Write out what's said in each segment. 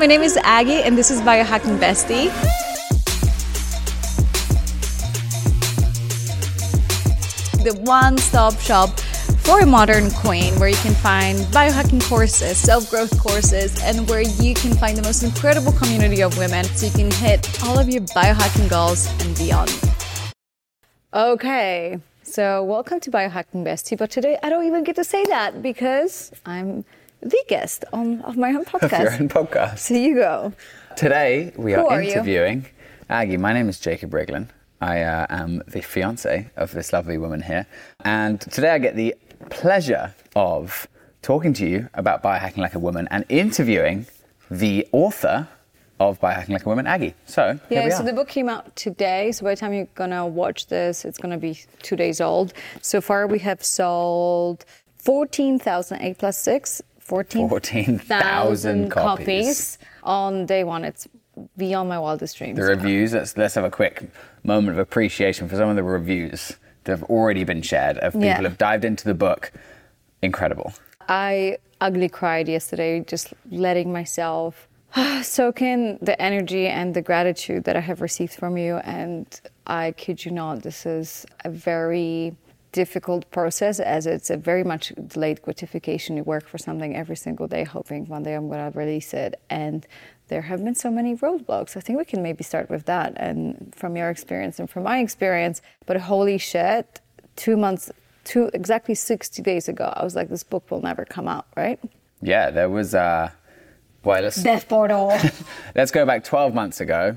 my name is Aggie, and this is Biohacking Bestie. The one stop shop for a modern queen where you can find biohacking courses, self growth courses, and where you can find the most incredible community of women so you can hit all of your biohacking goals and beyond. Okay, so welcome to Biohacking Bestie, but today I don't even get to say that because I'm the guest on of my own podcast. Of your own podcast. So you go. Today we are, are you? interviewing Aggie. My name is Jacob Riglin. I uh, am the fiance of this lovely woman here, and today I get the pleasure of talking to you about biohacking like a woman and interviewing the author of Biohacking Like a Woman, Aggie. So here Yeah, so the book came out today. So by the time you're gonna watch this, it's gonna be two days old. So far, we have sold 14,000, 8 plus 6, 14,000 14,000 copies. copies. On day one, it's beyond my wildest dreams. the reviews. Let's let's have a quick moment of appreciation for some of the reviews that have already been shared of people Yeah. who have dived into the book. Incredible. I ugly cried yesterday, just letting myself soak in the energy and the gratitude that I have received from you. And I kid you not, this is a very difficult process as it's a very much delayed gratification. You work for something every single day, hoping one day I'm going to release it. And there have been so many roadblocks. I think we can maybe start with that and from your experience and from my experience. But holy shit, two months, two exactly 60 days ago, I was like, this book will never come out, right? Yeah, there was. Uh, well, let's, Death portal. let's go back 12 months ago,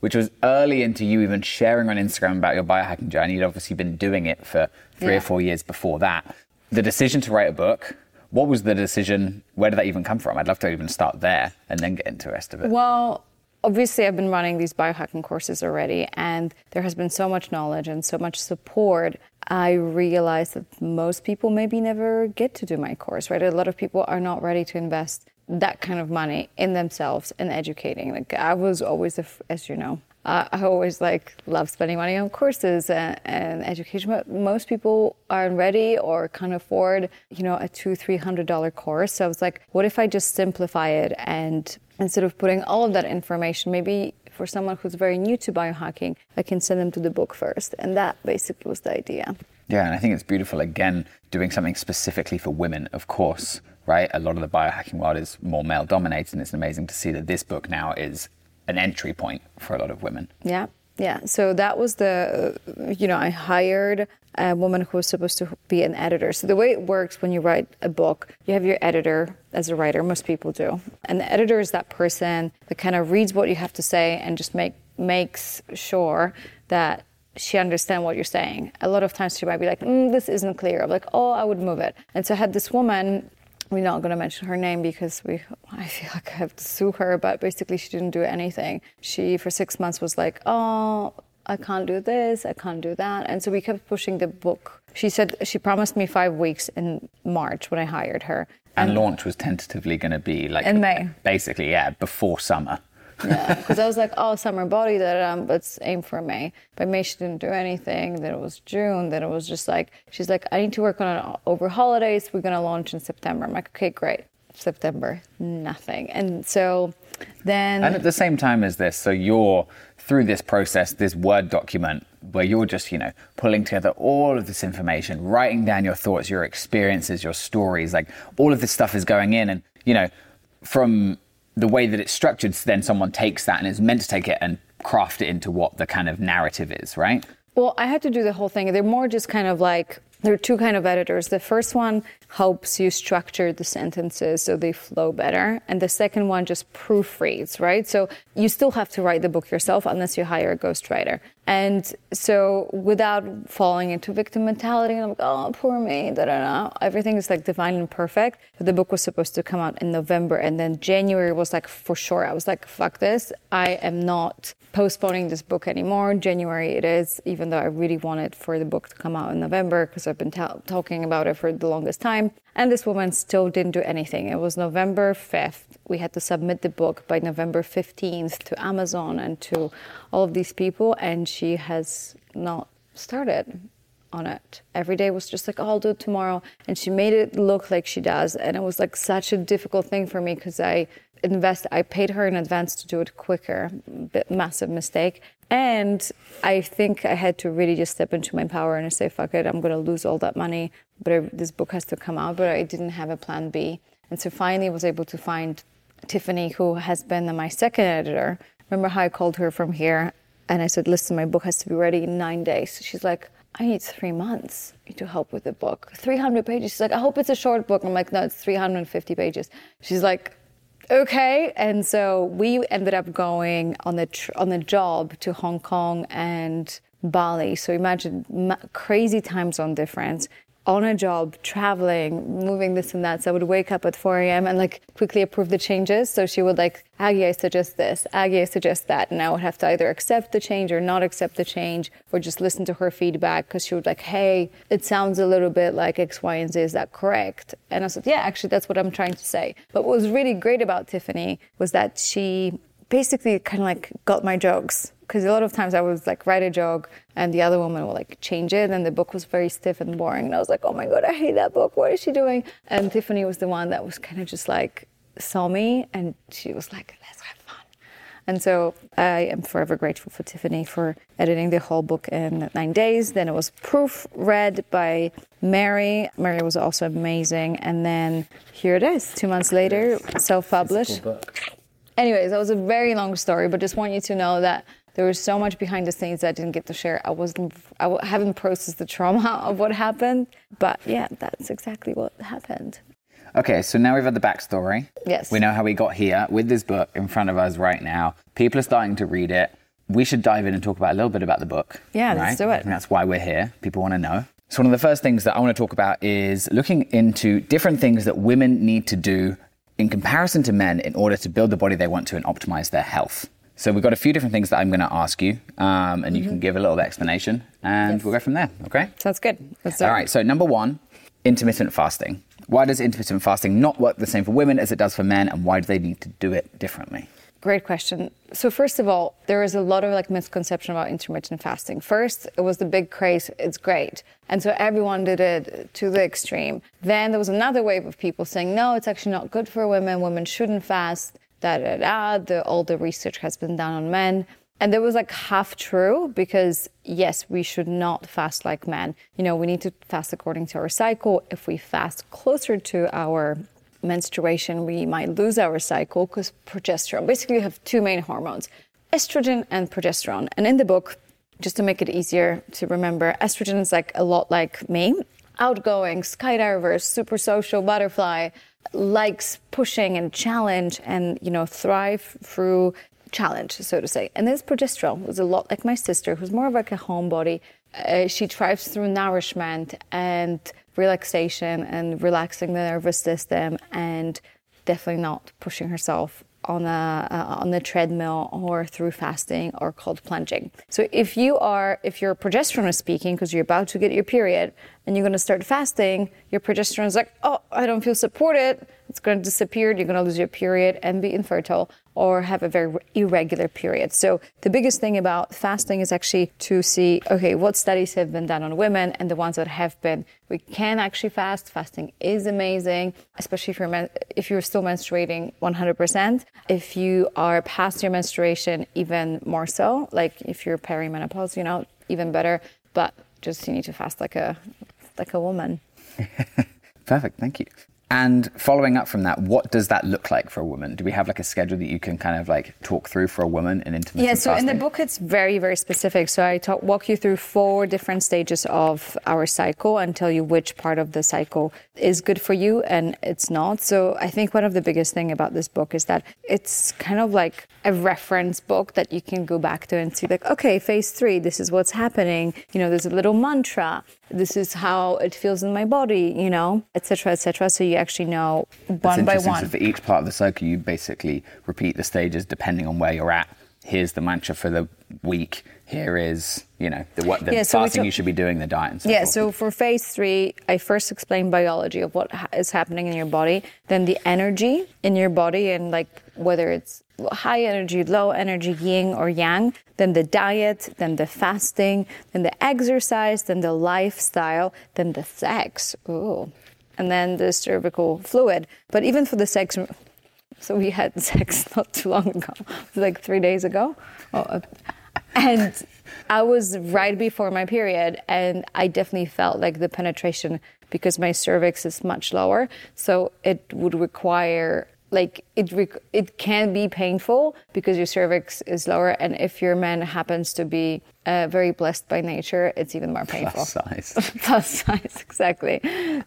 which was early into you even sharing on Instagram about your biohacking journey. You'd obviously been doing it for three Yeah. or four years before that. The decision to write a book. What was the decision? Where did that even come from? I'd love to even start there and then get into the rest of it. Well, obviously, I've been running these biohacking courses already, and there has been so much knowledge and so much support. I realized that most people maybe never get to do my course, right? A lot of people are not ready to invest that kind of money in themselves and educating. Like I was always, as you know, uh, I always like love spending money on courses and, and education, but most people aren't ready or can't afford, you know, a two, three hundred dollar course. So I was like, what if I just simplify it and instead of putting all of that information, maybe for someone who's very new to biohacking, I can send them to the book first. And that basically was the idea. Yeah, and I think it's beautiful again doing something specifically for women, of course, right? A lot of the biohacking world is more male dominated, and it's amazing to see that this book now is an entry point for a lot of women. Yeah, yeah. So that was the, you know, I hired a woman who was supposed to be an editor. So the way it works when you write a book, you have your editor as a writer. Most people do, and the editor is that person that kind of reads what you have to say and just make makes sure that she understands what you're saying. A lot of times she might be like, mm, "This isn't clear." I'm like, "Oh, I would move it." And so I had this woman we're not going to mention her name because we i feel like i have to sue her but basically she didn't do anything she for six months was like oh i can't do this i can't do that and so we kept pushing the book she said she promised me five weeks in march when i hired her And launch was tentatively going to be like In May. basically, yeah, before summer. Yeah because i was like oh summer body that um let's aim for may but may she didn't do anything then it was june then it was just like she's like i need to work on it over holidays we're going to launch in september i'm like okay great september nothing and so then And at the same time as this, so you're through this process, this Word document, where you're just, you know, pulling together all of this information, writing down your thoughts, your experiences, your stories, like all of this stuff is going in. And, you know, from the way that it's structured, then someone takes that and is meant to take it and craft it into what the kind of narrative is, right? Well, I had to do the whole thing. They're more just kind of like there are two kind of editors. The first one helps you structure the sentences so they flow better, and the second one just proofreads, right? So you still have to write the book yourself unless you hire a ghostwriter. And so without falling into victim mentality, and I'm like, oh, poor me, da da da. Everything is like divine and perfect. The book was supposed to come out in November, and then January was like for sure. I was like, fuck this. I am not postponing this book anymore. January it is, even though I really wanted for the book to come out in November because I've been ta- talking about it for the longest time. And this woman still didn't do anything. It was November 5th. We had to submit the book by November 15th to Amazon and to all of these people, and she has not started. on it. Every day was just like, oh, I'll do it tomorrow. And she made it look like she does. And it was like such a difficult thing for me because I invest, I paid her in advance to do it quicker. Bit massive mistake. And I think I had to really just step into my power and say, fuck it, I'm going to lose all that money, but I, this book has to come out. But I didn't have a plan B. And so finally I was able to find Tiffany, who has been my second editor. Remember how I called her from here and I said, listen, my book has to be ready in nine days. She's like, I need three months to help with the book. 300 pages. She's like, I hope it's a short book. I'm like, no, it's 350 pages. She's like, okay. And so we ended up going on the tr- on the job to Hong Kong and Bali. So imagine ma- crazy time zone difference on a job, traveling, moving this and that. So I would wake up at 4 a.m. and like quickly approve the changes. So she would like, Aggie, I suggest this, Aggie, I suggest that. And I would have to either accept the change or not accept the change or just listen to her feedback because she would like, hey, it sounds a little bit like X, Y, and Z. Is that correct? And I said, yeah, actually, that's what I'm trying to say. But what was really great about Tiffany was that she basically kind of like got my jokes because a lot of times I was like write a joke and the other woman will like change it and the book was very stiff and boring and I was like oh my god I hate that book. What is she doing? And Tiffany was the one that was kind of just like saw me and she was like let's have fun. And so I am forever grateful for Tiffany for editing the whole book in nine days. Then it was proofread by Mary. Mary was also amazing. And then here it is two months later self-published. Anyways that was a very long story but just want you to know that there was so much behind the scenes that I didn't get to share. I wasn't, I haven't processed the trauma of what happened, but yeah, that's exactly what happened. Okay, so now we've had the backstory. Yes. We know how we got here with this book in front of us right now. People are starting to read it. We should dive in and talk about a little bit about the book. Yeah, right? let's do it. And that's why we're here. People want to know. So, one of the first things that I want to talk about is looking into different things that women need to do in comparison to men in order to build the body they want to and optimize their health. So we've got a few different things that I'm going to ask you, um, and you Mm-hmm. can give a little explanation, and Yes. we'll go from there. Okay. Sounds good. Let's do All right. So number one, intermittent fasting. Why does intermittent fasting not work the same for women as it does for men, and why do they need to do it differently? Great question. So first of all, there is a lot of like misconception about intermittent fasting. First, it was the big craze. It's great, and so everyone did it to the extreme. Then there was another wave of people saying, no, it's actually not good for women. Women shouldn't fast. Da da da. The, all the research has been done on men. And there was like half true because yes, we should not fast like men. You know, we need to fast according to our cycle. If we fast closer to our menstruation, we might lose our cycle because progesterone. Basically, you have two main hormones estrogen and progesterone. And in the book, just to make it easier to remember, estrogen is like a lot like me outgoing, skydiver, super social butterfly, likes pushing and challenge and, you know, thrive through challenge, so to say. And this progesterone was a lot like my sister, who's more of like a homebody. Uh, she thrives through nourishment and relaxation and relaxing the nervous system and definitely not pushing herself on a uh, on the treadmill or through fasting or cold plunging. So if you are if your progesterone is speaking because you're about to get your period and you're going to start fasting, your progesterone is like, "Oh, I don't feel supported." It's going to disappear. You're going to lose your period and be infertile or have a very irregular period. So the biggest thing about fasting is actually to see, okay, what studies have been done on women and the ones that have been. We can actually fast. Fasting is amazing, especially if you're if you're still menstruating 100%. If you are past your menstruation, even more so. Like if you're perimenopause, you know, even better. But just you need to fast like a like a woman. Perfect. Thank you. And following up from that, what does that look like for a woman? Do we have like a schedule that you can kind of like talk through for a woman in intermittent Yeah, so in the book it's very, very specific. So I talk, walk you through four different stages of our cycle and tell you which part of the cycle is good for you and it's not. So I think one of the biggest thing about this book is that it's kind of like a reference book that you can go back to and see like, okay, phase three, this is what's happening. You know, there's a little mantra. This is how it feels in my body, you know, et cetera, et cetera. So you actually know That's one by one. So for each part of the cycle, you basically repeat the stages depending on where you're at. Here's the mantra for the week. here is, you know, the, what the Yeah, so fasting took- you should be doing, the diet and so Yeah, forth. so for phase three, I first explain biology of what ha- is happening in your body, then the energy in your body, and like whether it's high energy, low energy, yin or yang, then the diet, then the fasting, then the exercise, then the lifestyle, then the sex. Ooh. And then the cervical fluid. But even for the sex, so we had sex not too long ago, like three days ago. Oh, uh, and I was right before my period, and I definitely felt like the penetration because my cervix is much lower, so it would require like it rec- it can be painful because your cervix is lower, and if your man happens to be uh, very blessed by nature, it's even more painful. Plus size. Plus size, exactly.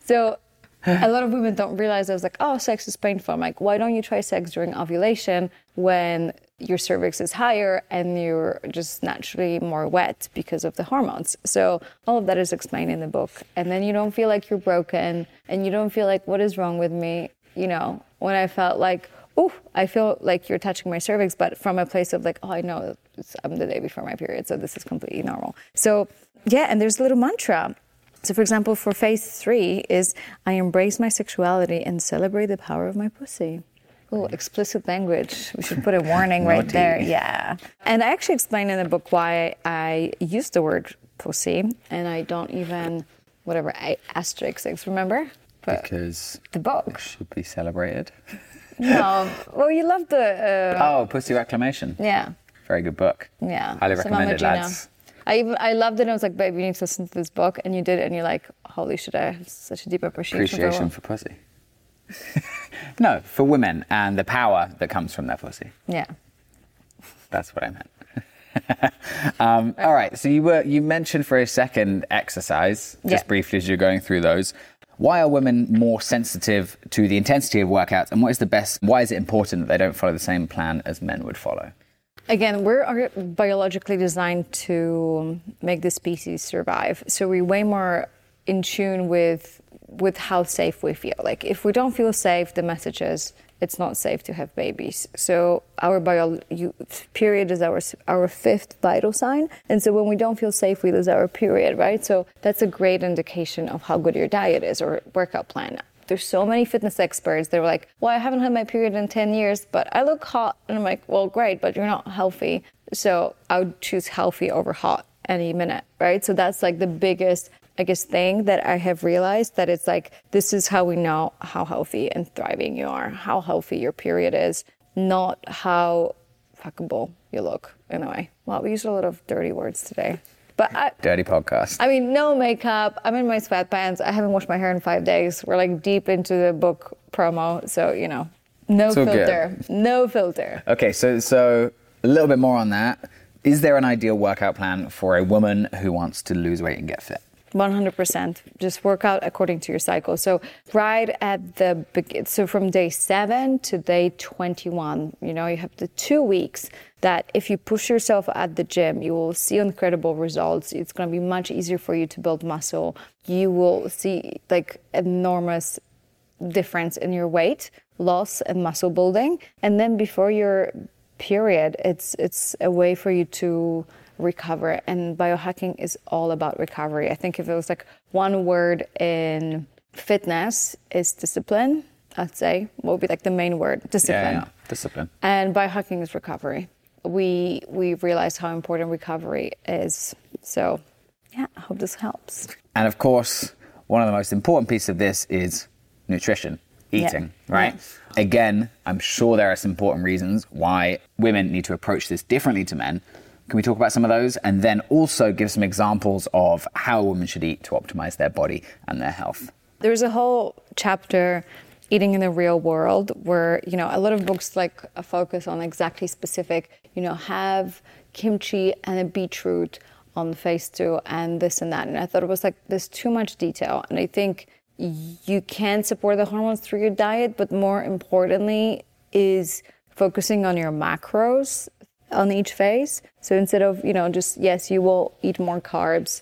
So a lot of women don't realize I was like, oh, sex is painful. I'm like, why don't you try sex during ovulation when your cervix is higher and you're just naturally more wet because of the hormones? So all of that is explained in the book. And then you don't feel like you're broken and you don't feel like, what is wrong with me? You know, when I felt like, oh, I feel like you're touching my cervix, but from a place of like, oh, I know I'm um, the day before my period, so this is completely normal. So yeah, and there's a little mantra. So, for example, for phase three is I embrace my sexuality and celebrate the power of my pussy. Oh, explicit language. We should put a warning right there. Yeah. And I actually explain in the book why I use the word pussy and I don't even, whatever, I, asterisk, remember? But because the book. should be celebrated. No. Well, you love the, uh, Oh, Pussy Reclamation. yeah. Very good book. Yeah. Highly So recommend it, lads. I even I loved it. I was like, babe, you need to listen to this book, and you did it, and you're like, holy shit, I have such a deep appreciation. Appreciation for, for pussy. no, for women and the power that comes from their pussy. yeah. That's what I meant. um, all right. So you were you mentioned for a second exercise, just Yeah. briefly as you're going through those. Why are women more sensitive to the intensity of workouts, and what is the best? Why is it important that they don't follow the same plan as men would follow? Again, we're uh, biologically designed to make the species survive. So we're way more in tune with with how safe we feel. Like if we don't feel safe, the message is it's not safe to have babies. So our bio you, period is our our fifth vital sign, and so when we don't feel safe, we lose our period, right? So that's a great indication of how good your diet is or workout plan. There's so many fitness experts. They're like, "Well, I haven't had my period in 10 years, but I look hot." And I'm like, "Well, great, but you're not healthy." So I would choose healthy over hot any minute, right? So that's like the biggest, I guess, thing that I have realized that it's like this is how we know how healthy and thriving you are, how healthy your period is, not how fuckable you look in a way. Well, we used a lot of dirty words today, but I, Dirty podcast. I mean, no makeup. I'm in my sweatpants. I haven't washed my hair in five days. We're like deep into the book promo, so you know, no all good. filter, no filter. Okay, so so a little bit more on that. Is there an ideal workout plan for a woman who wants to lose weight and get fit? 100%. Just work out according to your cycle. So, right at the begin, so from day seven to day 21, you know, you have the two weeks that if you push yourself at the gym, you will see incredible results. It's going to be much easier for you to build muscle. You will see like enormous difference in your weight loss and muscle building. And then before your period, it's it's a way for you to recover. And biohacking is all about recovery. I think if it was like one word in fitness is discipline, I'd say what would be like the main word? Discipline. Yeah, yeah. discipline. And biohacking is recovery. We we realize how important recovery is. So yeah, I hope this helps. And of course, one of the most important pieces of this is nutrition, eating, right? Again, I'm sure there are some important reasons why women need to approach this differently to men. Can we talk about some of those? And then also give some examples of how women should eat to optimize their body and their health. There's a whole chapter eating in the real world where you know a lot of books like a focus on exactly specific you know have kimchi and a beetroot on phase two and this and that and i thought it was like there's too much detail and i think you can support the hormones through your diet but more importantly is focusing on your macros on each phase. So instead of you know just yes you will eat more carbs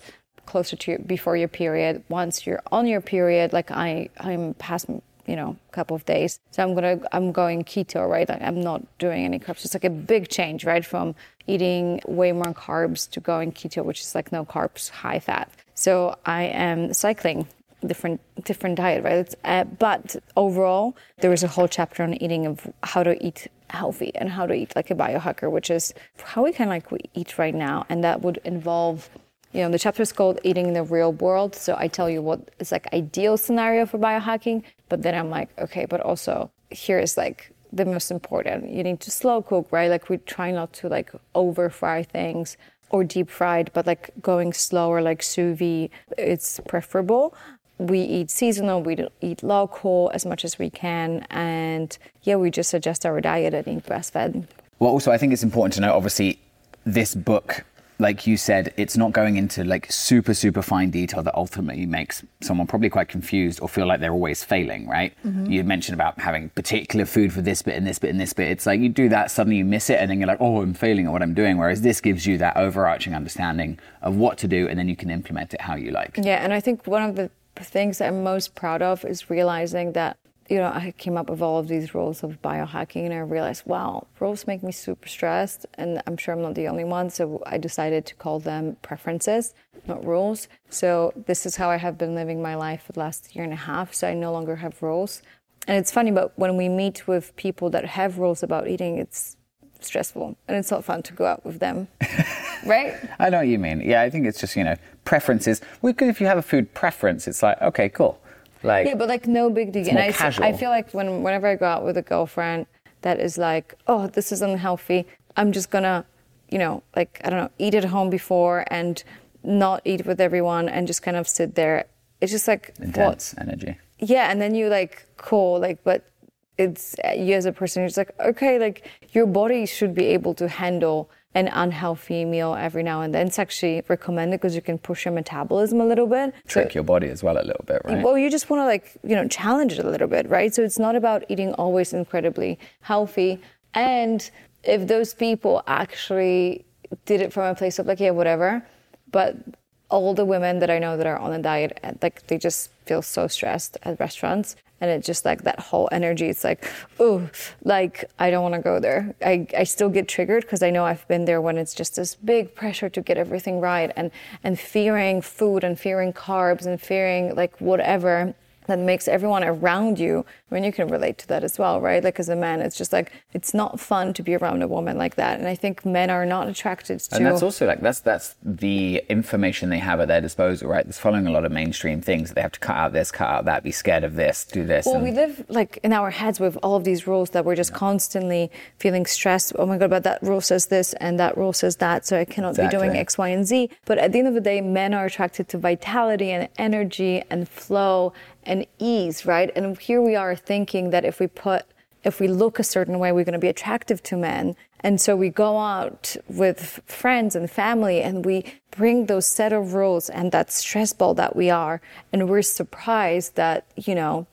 closer to your, before your period. Once you're on your period, like I, I'm past you know a couple of days. So i'm gonna i'm going keto right? Like i'm not doing any carbs. It's like a big change right? From eating way more carbs to going keto which is like no carbs high fat. So i am cycling different different diet right? Uh, but overall there is a whole chapter on eating of how to eat healthy and how to eat like a biohacker which is how we can like we eat right now. And that would involve you know the chapter is called eating in the real world. So i tell you what is like ideal scenario for biohacking but then i'm like okay but also here is like the most important. You need to slow cook right? Like we try not to like over fry things or deep fried but like going slower like sous vide it's preferable we eat seasonal we eat local as much as we can and yeah we just adjust our diet and eat breastfed well also i think it's important to know obviously this book like you said, it's not going into like super, super fine detail that ultimately makes someone probably quite confused or feel like they're always failing, right? Mm-hmm. You mentioned about having particular food for this bit and this bit and this bit. It's like you do that, suddenly you miss it, and then you're like, oh, I'm failing at what I'm doing. Whereas this gives you that overarching understanding of what to do, and then you can implement it how you like. Yeah, and I think one of the things I'm most proud of is realizing that you know, I came up with all of these rules of biohacking and I realized, wow, rules make me super stressed. And I'm sure I'm not the only one. So I decided to call them preferences, not rules. So this is how I have been living my life for the last year and a half. So I no longer have rules. And it's funny, but when we meet with people that have rules about eating, it's stressful and it's not fun to go out with them. right? I know what you mean. Yeah, I think it's just, you know, preferences. Well, if you have a food preference, it's like, okay, cool like yeah, but like no big deal. and I, casual. I feel like when whenever I go out with a girlfriend that is like, oh, this is unhealthy. I'm just gonna, you know, like I don't know, eat at home before and not eat with everyone and just kind of sit there. It's just like intense what? energy. Yeah, and then you like cool, like, but it's you as a person. You're like, okay, like your body should be able to handle an unhealthy meal every now and then. It's actually recommended because you can push your metabolism a little bit. Trick so, your body as well a little bit, right? Well, you just want to like, you know, challenge it a little bit, right? So it's not about eating always incredibly healthy. And if those people actually did it from a place of like, yeah, whatever, but all the women that I know that are on a diet, like they just feel so stressed at restaurants and it's just like that whole energy it's like oh like i don't want to go there. I, I still get triggered because i know i've been there when it's just this big pressure to get everything right and and fearing food and fearing carbs and fearing like whatever that makes everyone around you I mean you can relate to that as well right like as a man it's just like it's not fun to be around a woman like that and I think men are not attracted to and that's also like that's that's the information they have at their disposal right there's following a lot of mainstream things that they have to cut out this cut out that be scared of this do this well and... we live like in our heads with all of these rules that we're just yeah. constantly feeling stressed oh my god but that rule says this and that rule says that so I cannot exactly. be doing X Y and Z but at the end of the day men are attracted to vitality and energy and flow and ease, right? And here we are thinking that if we put, if we look a certain way, we're going to be attractive to men. And so we go out with friends and family and we bring those set of rules and that stress ball that we are. And we're surprised that, you know,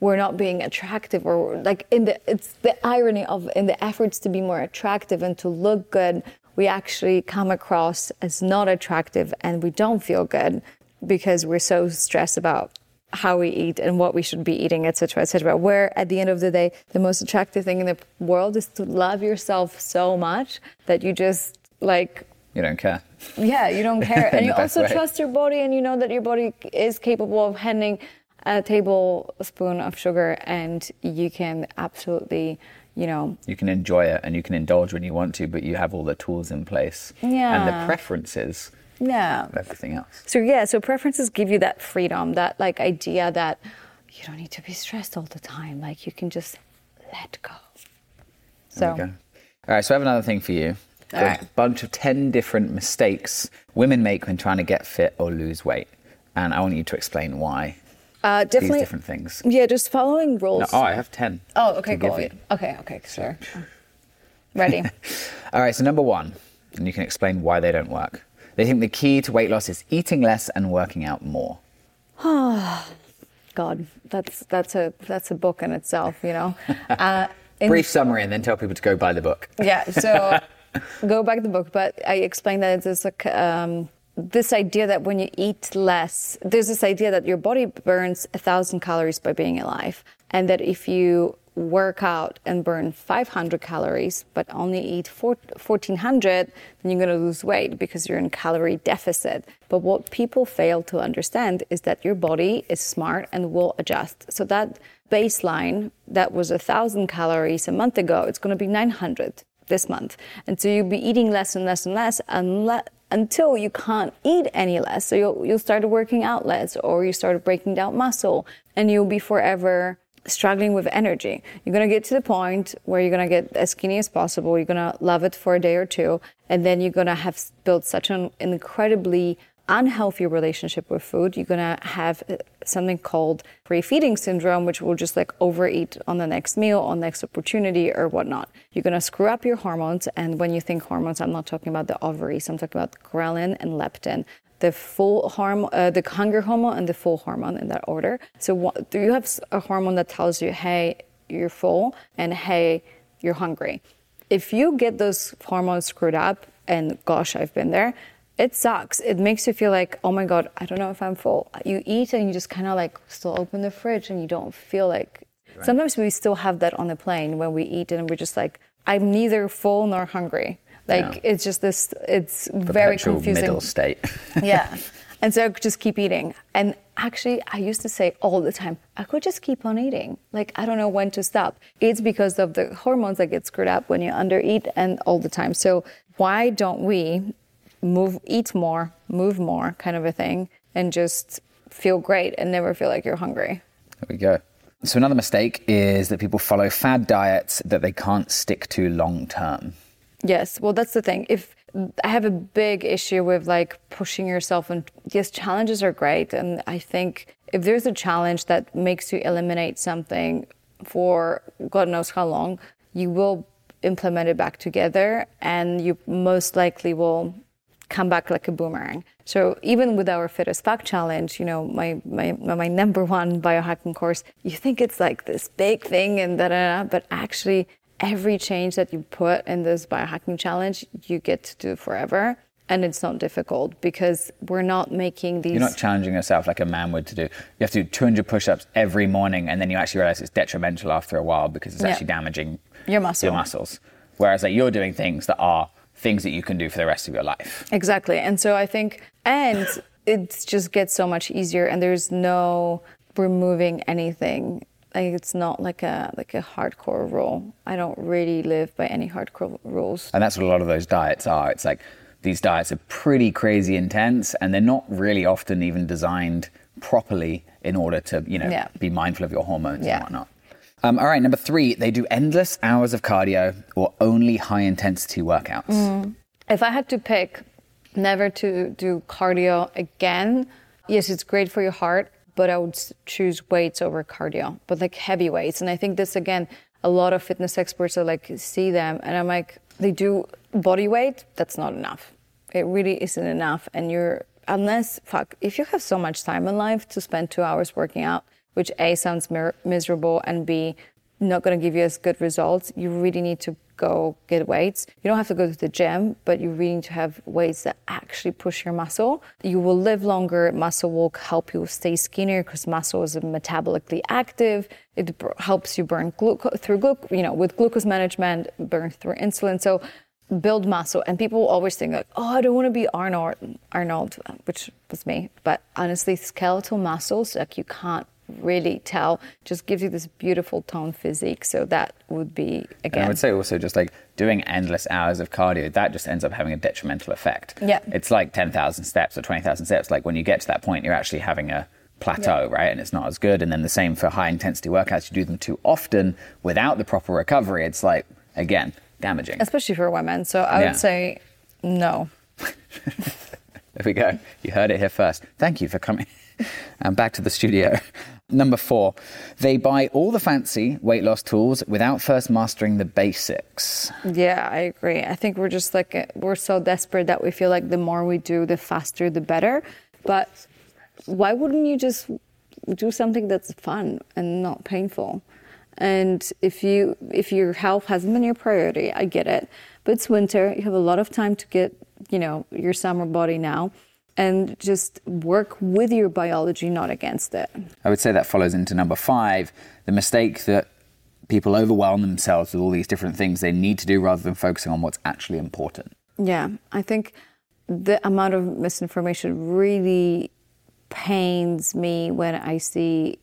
we're not being attractive or like in the, it's the irony of in the efforts to be more attractive and to look good, we actually come across as not attractive and we don't feel good because we're so stressed about how we eat and what we should be eating, etc., etc. Where at the end of the day, the most attractive thing in the world is to love yourself so much that you just like you don't care. Yeah, you don't care, and you also way. trust your body, and you know that your body is capable of handling a tablespoon of sugar, and you can absolutely. You know, you can enjoy it and you can indulge when you want to, but you have all the tools in place. Yeah. And the preferences yeah everything else. So yeah so preferences give you that freedom that like idea that you don't need to be stressed all the time. Like you can just let go. So go. all right so i have another thing for you. All a right. bunch of 10 different mistakes women make when trying to get fit or lose weight. And i want you to explain why uh, definitely these different things. Yeah just following rules. No, oh i have 10 oh okay cool. okay okay sure. Ready? All right so number one and you can explain why they don't work they think the key to weight loss is eating less and working out more. God, that's that's a that's a book in itself, you know. Uh, in, Brief summary, and then tell people to go buy the book. Yeah, so go back the book, but I explained that it's like um, this idea that when you eat less, there's this idea that your body burns a thousand calories by being alive, and that if you work out and burn 500 calories but only eat 1400 then you're going to lose weight because you're in calorie deficit. But what people fail to understand is that your body is smart and will adjust. So that baseline that was 1000 calories a month ago it's going to be 900 this month. And so you'll be eating less and less and less unless until you can't eat any less. So you'll, you'll start working out less or you start breaking down muscle and you'll be forever struggling with energy. You're going to get to the point where you're going to get as skinny as possible. You're going to love it for a day or two. And then you're going to have built such an incredibly unhealthy relationship with food, you're going to have uh, something called pre-feeding syndrome, which will just like overeat on the next meal, on next opportunity, or whatnot. You're going to screw up your hormones. And when you think hormones, I'm not talking about the ovaries. I'm talking about ghrelin and leptin, the full hormone, uh, the hunger hormone, and the full hormone in that order. So what, you have a hormone that tells you, hey, you're full, and hey, you're hungry. If you get those hormones screwed up, and gosh, I've been there it sucks. It makes you feel like, oh my God, I don't know if I'm full. You eat and you just kind of like still open the fridge and you don't feel like. Right. Sometimes we still have that on the plane when we eat and we're just like, I'm neither full nor hungry. Like yeah. it's just this, it's Perpetual very confusing. middle state. yeah. And so I could just keep eating. And actually, I used to say all the time, I could just keep on eating. Like, I don't know when to stop. It's because of the hormones that get screwed up when you undereat and all the time. So, why don't we move, eat more, move more kind of a thing, and just feel great and never feel like you're hungry. There we go. So, another mistake is that people follow fad diets that they can't stick to long term. Yes, well, that's the thing. If I have a big issue with like pushing yourself, and yes, challenges are great. And I think if there's a challenge that makes you eliminate something for God knows how long, you will implement it back together, and you most likely will come back like a boomerang. So even with our Fit as Fuck challenge, you know, my, my, my number one biohacking course, you think it's like this big thing and da da da, but actually every change that you put in this biohacking challenge, you get to do forever. And it's not difficult because we're not making these. You're not challenging yourself like a man would to do. You have to do 200 push ups every morning, and then you actually realize it's detrimental after a while because it's actually damaging your, muscle. your muscles. Whereas like you're doing things that are things that you can do for the rest of your life. Exactly. And so I think, and it just gets so much easier, and there's no removing anything. Like it's not like a like a hardcore rule. I don't really live by any hardcore rules. And that's what a lot of those diets are. It's like these diets are pretty crazy intense, and they're not really often even designed properly in order to you know yeah. be mindful of your hormones yeah. and whatnot. Um, all right, number three, they do endless hours of cardio or only high intensity workouts. Mm. If I had to pick never to do cardio again, yes, it's great for your heart, but I would choose weights over cardio, but like heavy weights. And I think this, again, a lot of fitness experts are like, see them, and I'm like, they do body weight, that's not enough. It really isn't enough. And you're, unless, fuck, if you have so much time in life to spend two hours working out, which A sounds miserable and B not going to give you as good results, you really need to go get weights. You don't have to go to the gym, but you really need to have weights that actually push your muscle. You will live longer. Muscle will help you stay skinnier because muscle is metabolically active. It helps you burn glucose through glucose, you know, with glucose management, burn through insulin. So build muscle. And people always think like, oh, I don't want to be Arnold, Arnold, which was me. But honestly, skeletal muscles, like you can't really tell just gives you this beautiful tone physique. So that would be again and i would say also just like doing endless hours of cardio that just ends up having a detrimental effect. Yeah. It's like 10,000 steps or 20,000 steps. Like when you get to that point you're actually having a plateau yeah. right? And it's not as good. And then the same for high intensity workouts. You do them too often without the proper recovery. It's like again damaging. especially for women. So i yeah. would say no. There we go. You heard it here first. Thank you for coming. And back to the studio Number four, they buy all the fancy weight loss tools without first mastering the basics. Yeah, I agree. I think we're just like, we're so desperate that we feel like the more we do, the faster, the better. But why wouldn't you just do something that's fun and not painful? And if you if your health hasn't been your priority, I get it. But it's winter. You have a lot of time to get, you know, your summer body now and just work with your biology, not against it. I would say that follows into number five the mistake that people overwhelm themselves with all these different things they need to do rather than focusing on what's actually important. Yeah, I think the amount of misinformation really pains me when I see,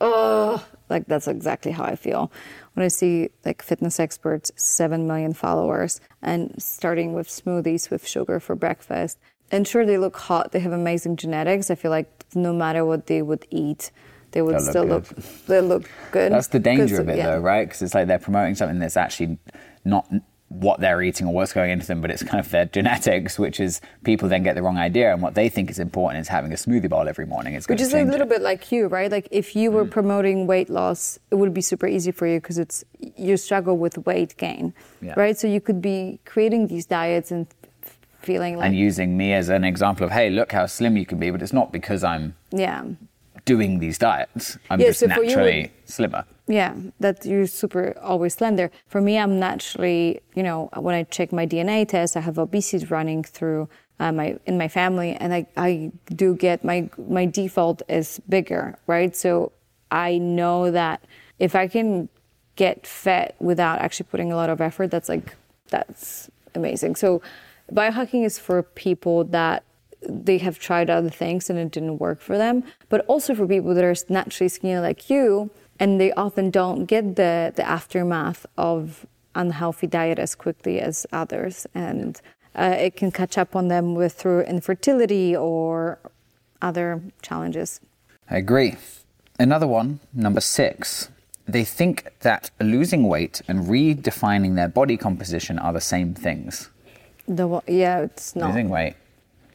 oh, like that's exactly how I feel. When I see like fitness experts, 7 million followers, and starting with smoothies with sugar for breakfast. And sure, they look hot, they have amazing genetics. I feel like no matter what they would eat, they would They'll still good. look, they look good. That's the danger of it, yeah. though, right? Because it's like they're promoting something that's actually not what they're eating or what's going into them, but it's kind of their genetics, which is people then get the wrong idea. And what they think is important is having a smoothie bowl every morning. It's Which is a little it. bit like you, right? Like if you Mm. were promoting weight loss, it would be super easy for you because it's you struggle with weight gain, Yeah. right? So you could be creating these diets and feeling like and using me as an example of, hey, look how slim you can be, but it's not because I'm yeah, doing these diets. I'm Yeah, just so naturally slimmer. yeah, that you're super always slender. For me, I'm naturally, you know, when I check my DNA test, I have obesity running through uh, my in my family, and I I do get my my default is bigger, right? So I know that if I can get fat without actually putting a lot of effort, that's like that's amazing. So biohacking is for people that they have tried other things and it didn't work for them, but also for people that are naturally skinny like you and they often don't get the, the aftermath of unhealthy diet as quickly as others and uh, it can catch up on them with through infertility or other challenges. I agree. Another one, number six. They think that losing weight and redefining their body composition are the same things. The, yeah, it's not. Losing weight,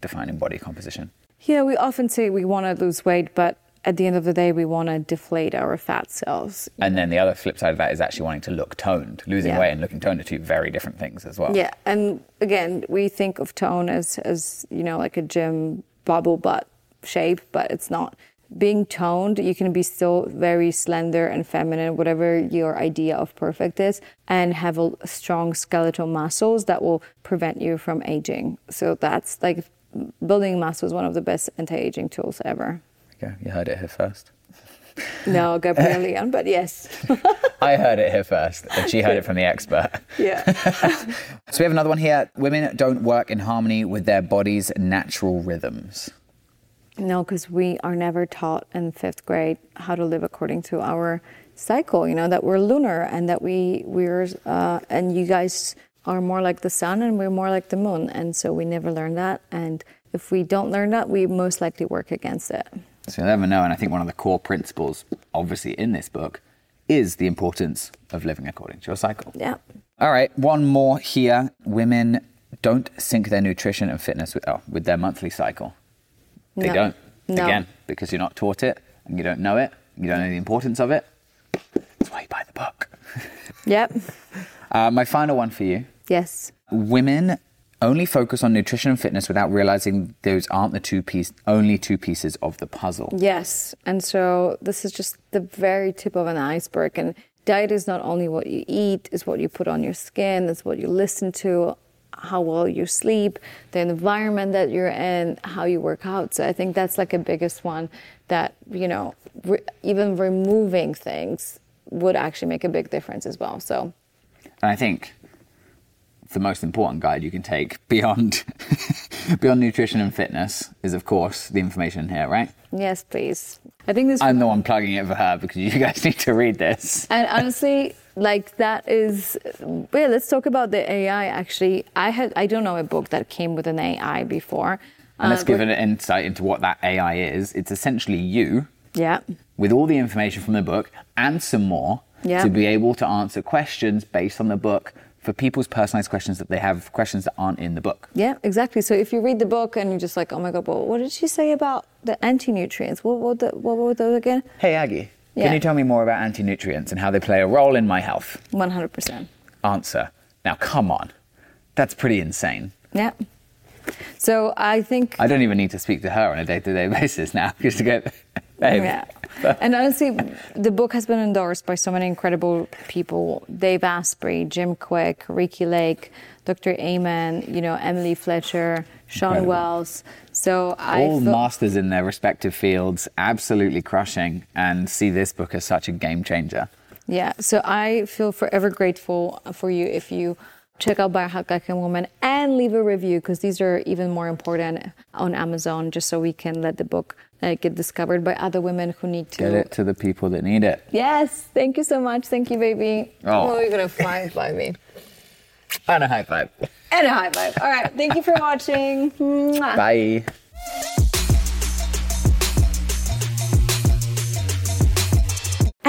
defining body composition. Yeah, we often say we want to lose weight, but at the end of the day, we want to deflate our fat cells. And then the other flip side of that is actually wanting to look toned. Losing Yeah. weight and looking toned are two very different things as well. Yeah, and again, we think of tone as as you know like a gym bubble butt shape, but it's not. Being toned, you can be still very slender and feminine, whatever your idea of perfect is, and have a strong skeletal muscles that will prevent you from aging. So that's like building muscle is one of the best anti-aging tools ever. Okay, you heard it here first. No, Gabrielle Lyon, but yes, I heard it here first, and she heard it from the expert. yeah. So we have another one here. Women don't work in harmony with their body's natural rhythms. No, because we are never taught in fifth grade how to live according to our cycle. You know that we're lunar and that we we're uh, and you guys are more like the sun and we're more like the moon, and so we never learn that. And if we don't learn that, we most likely work against it. So you'll never know. And I think one of the core principles, obviously, in this book is the importance of living according to your cycle. Yeah. All right, one more here. Women don't sync their nutrition and fitness with, oh, with their monthly cycle. They No. don't. No. Again, because you're not taught it and you don't know it, you don't know the importance of it. That's why you buy the book. Yep. Uh, my final one for you Yes. women only focus on nutrition and fitness without realizing those aren't the two piece, only two pieces of the puzzle. Yes. And so this is just the very tip of an iceberg. And diet is not only what you eat, it's what you put on your skin, it's what you listen to, how well you sleep, the environment that you're in, how you work out. So I think that's like a biggest one that, you know, re- even removing things would actually make a big difference as well. So And I think the most important guide you can take beyond beyond nutrition and fitness is, of course, the information here, right? yes, please. I think this I'm the one plugging it for her because you guys need to read this. And honestly, like that is, well, let's talk about the AI. Actually, I had I don't know a book that came with an AI before. And let's Uh, give an insight into what that AI is. It's essentially you Yeah, with all the information from the book and some more Yeah. to be able to answer questions based on the book for people's personalized questions that they have questions that aren't in the book. yeah, exactly. So if you read the book and you're just like, oh my god, well, what did she say about the anti-nutrients? What what the, what were those again? Hey Aggie, Yeah. can you tell me more about anti-nutrients and how they play a role in my health? One hundred percent. Answer. Now come on. That's pretty insane. Yeah. So I think I don't even need to speak to her on a day-to-day basis now just to get babe, Yeah. and honestly, the book has been endorsed by so many incredible people: Dave Asprey, Jim Kwik, Ricki Lake, Dr. Amen, you know, Emily Fletcher, Shawn incredible. Wells. So I all feel- masters in their respective fields, absolutely crushing, and see this book as such a game changer. Yeah, so I feel forever grateful for you if you check out Biohack Like a Woman and leave a review because these are even more important on Amazon just so we can let the book uh, get discovered by other women who need to get it to the people that need it. Yes, thank you so much. Thank you, baby. Oh, oh you're gonna fly by me. And a high five. And a high five. All right, thank you for watching. Bye.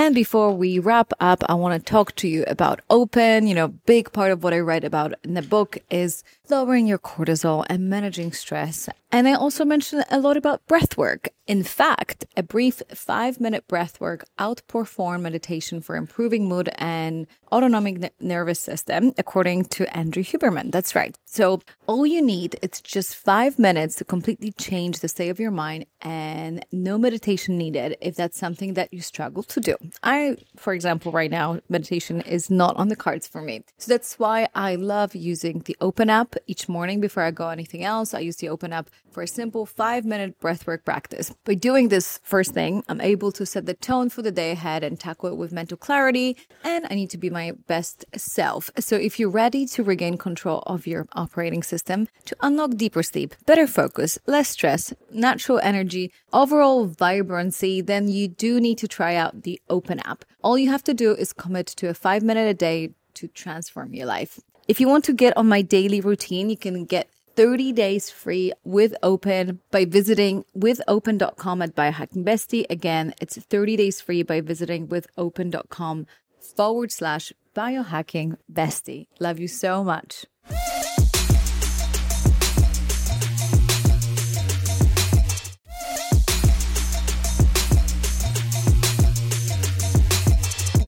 And before we wrap up, I want to talk to you about open. You know, big part of what I write about in the book is lowering your cortisol and managing stress. And I also mentioned a lot about breath work. In fact, a brief five minute breath work outperform meditation for improving mood and autonomic n- nervous system, according to Andrew Huberman. That's right. So all you need is just five minutes to completely change the state of your mind and no meditation needed if that's something that you struggle to do. I, for example, right now, meditation is not on the cards for me. So that's why I love using the Open app each morning before I go anything else. I the Open app for a simple five minute breathwork practice. By doing this first thing, I'm able to set the tone for the day ahead and tackle it with mental clarity. And I need to be my best self. So if you're ready to regain control of your operating system, to unlock deeper sleep, better focus, less stress, natural energy, overall vibrancy, then you do need to try out the Open app. All you have to do is commit to a five minute a day to transform your life. If you want to get on my daily routine, you can get 30 days free with Open by visiting withopen.com at biohacking bestie. Again, it's 30 days free by visiting withopen.com forward slash biohacking bestie. Love you so much.